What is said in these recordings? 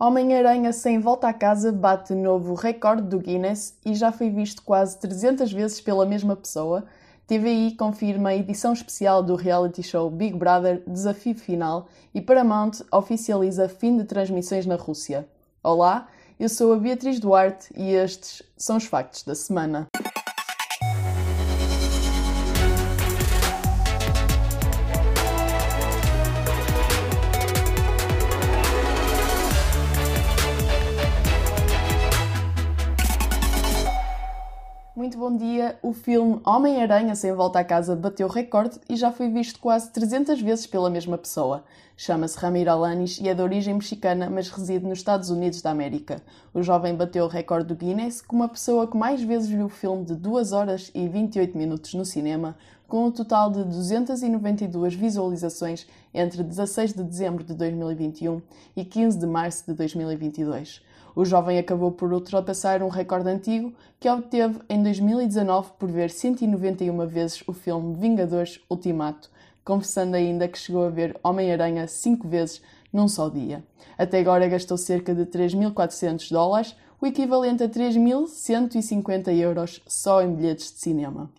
Homem-Aranha sem volta à casa bate novo recorde do Guinness e já foi visto quase 300 vezes pela mesma pessoa. TVI confirma a edição especial do reality show Big Brother Desafio Final e Paramount oficializa fim de transmissões na Rússia. Olá, eu sou a Beatriz Duarte e estes são os factos da semana. Muito bom dia. O filme Homem-Aranha Sem Volta à Casa bateu recorde e já foi visto quase 300 vezes pela mesma pessoa. Chama-se Ramiro Alanis e é de origem mexicana, mas reside nos Estados Unidos da América. O jovem bateu o recorde do Guinness como a pessoa que mais vezes viu o filme de 2 horas e 28 minutos no cinema, com um total de 292 visualizações entre 16 de dezembro de 2021 e 15 de março de 2022. O jovem acabou por ultrapassar um recorde antigo que obteve em 2019 por ver 191 vezes o filme Vingadores Ultimato, confessando ainda que chegou a ver Homem-Aranha 5 vezes num só dia. Até agora gastou cerca de 3.400 dólares, o equivalente a 3.150 euros só em bilhetes de cinema.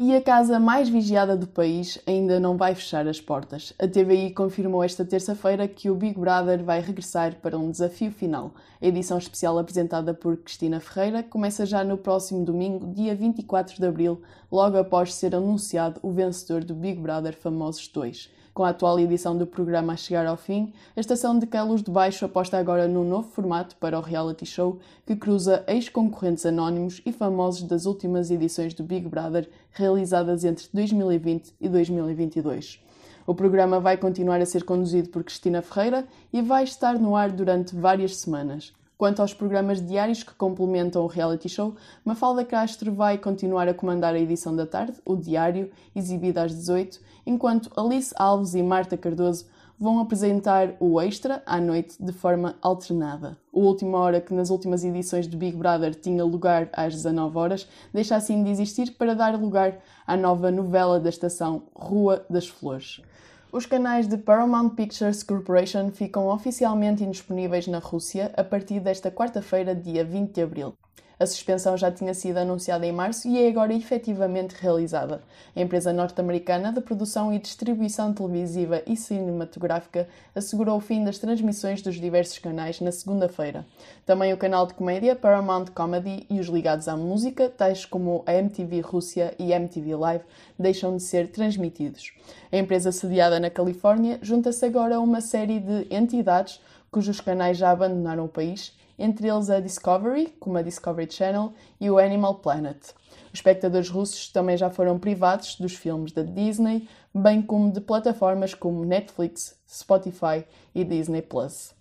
E a casa mais vigiada do país ainda não vai fechar as portas. A TVI confirmou esta terça-feira que o Big Brother vai regressar para um desafio final. A edição especial apresentada por Cristina Ferreira começa já no próximo domingo, dia 24 de abril, logo após ser anunciado o vencedor do Big Brother Famosos 2. Com a atual edição do programa a chegar ao fim, a estação de Calos de Baixo aposta agora num novo formato para o reality show que cruza ex-concorrentes anónimos e famosos das últimas edições do Big Brother realizadas entre 2020 e 2022. O programa vai continuar a ser conduzido por Cristina Ferreira e vai estar no ar durante várias semanas. Quanto aos programas diários que complementam o reality show, Mafalda Castro vai continuar a comandar a edição da tarde, o Diário, exibido às 18, enquanto Alice Alves e Marta Cardoso vão apresentar o Extra à noite de forma alternada. O Última Hora, que nas últimas edições de Big Brother tinha lugar às 19 horas, deixa assim de existir para dar lugar à nova novela da estação Rua das Flores. Os canais de Paramount Pictures Corporation ficam oficialmente indisponíveis na Rússia a partir desta quarta-feira, dia 20 de abril. A suspensão já tinha sido anunciada em março e é agora efetivamente realizada. A empresa norte-americana de produção e distribuição televisiva e cinematográfica assegurou o fim das transmissões dos diversos canais na segunda-feira. Também o canal de comédia Paramount Comedy e os ligados à música, tais como a MTV Rússia e MTV Live, deixam de ser transmitidos. A empresa sediada na Califórnia junta-se agora a uma série de entidades cujos canais já abandonaram o país entre eles a Discovery, como a Discovery Channel, e o Animal Planet. Os espectadores russos também já foram privados dos filmes da Disney, bem como de plataformas como Netflix, Spotify e Disney Plus.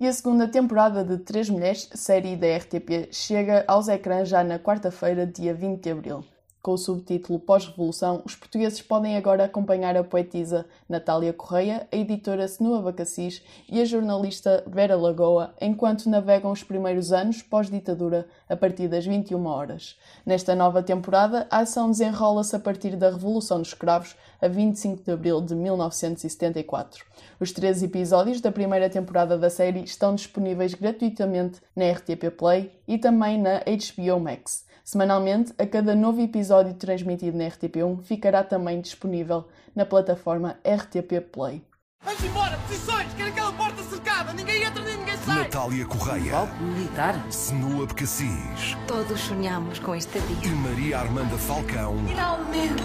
E a segunda temporada de Três Mulheres, série da RTP, chega aos ecrãs já na quarta-feira, dia 20 de abril com o subtítulo Pós-Revolução, os portugueses podem agora acompanhar a poetisa Natália Correia, a editora Senua Bacassis e a jornalista Vera Lagoa enquanto navegam os primeiros anos pós-ditadura a partir das 21 horas. Nesta nova temporada, a ação desenrola-se a partir da Revolução dos Escravos, a 25 de abril de 1974. Os três episódios da primeira temporada da série estão disponíveis gratuitamente na RTP Play e também na HBO Max. Semanalmente, a cada novo episódio transmitido na RTP1 ficará também disponível na plataforma RTP Play. Vamos embora! Posições! Quero aquela porta cercada! Ninguém entra nem ninguém sai! Natália Correia, Golpe militar? Senua Becassis Todos sonhamos com este e dia. Maria Armanda Falcão Finalmente!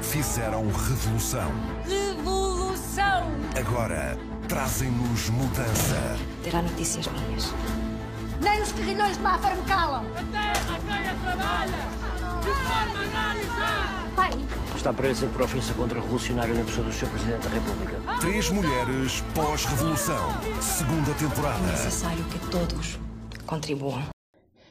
fizeram revolução. Revolução! Agora trazem-nos mudança. Terá notícias minhas. Nem os carrilhões de Mafra me calam. Pai, Está presa por ofensa contra-revolucionária na pessoa do Sr. Presidente da República. Três mulheres pós-revolução. Segunda temporada. Necessário que todos contribuam.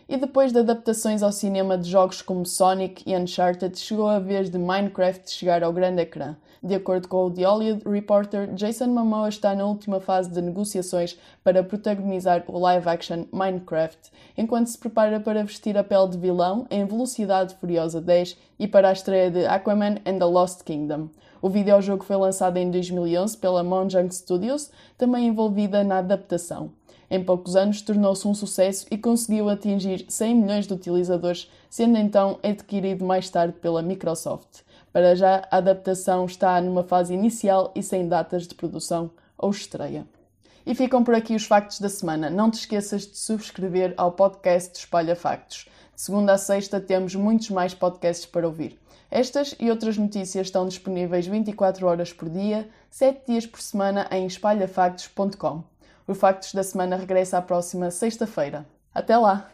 E depois de adaptações ao cinema de jogos como Sonic e Uncharted, chegou a vez de Minecraft chegar ao grande ecrã. De acordo com o The Hollywood Reporter, Jason Momoa está na última fase de negociações para protagonizar o live-action Minecraft, enquanto se prepara para vestir a pele de vilão em Velocidade Furiosa 10 e para a estreia de Aquaman and the Lost Kingdom. O videojogo foi lançado em 2011 pela Monjang Studios, também envolvida na adaptação. Em poucos anos tornou-se um sucesso e conseguiu atingir 100 milhões de utilizadores, sendo então adquirido mais tarde pela Microsoft. Para já, a adaptação está numa fase inicial e sem datas de produção ou estreia. E ficam por aqui os factos da semana. Não te esqueças de subscrever ao podcast Espalha Factos. De segunda a sexta temos muitos mais podcasts para ouvir. Estas e outras notícias estão disponíveis 24 horas por dia, 7 dias por semana em espalhafactos.com. O Factos da Semana regressa à próxima sexta-feira. Até lá!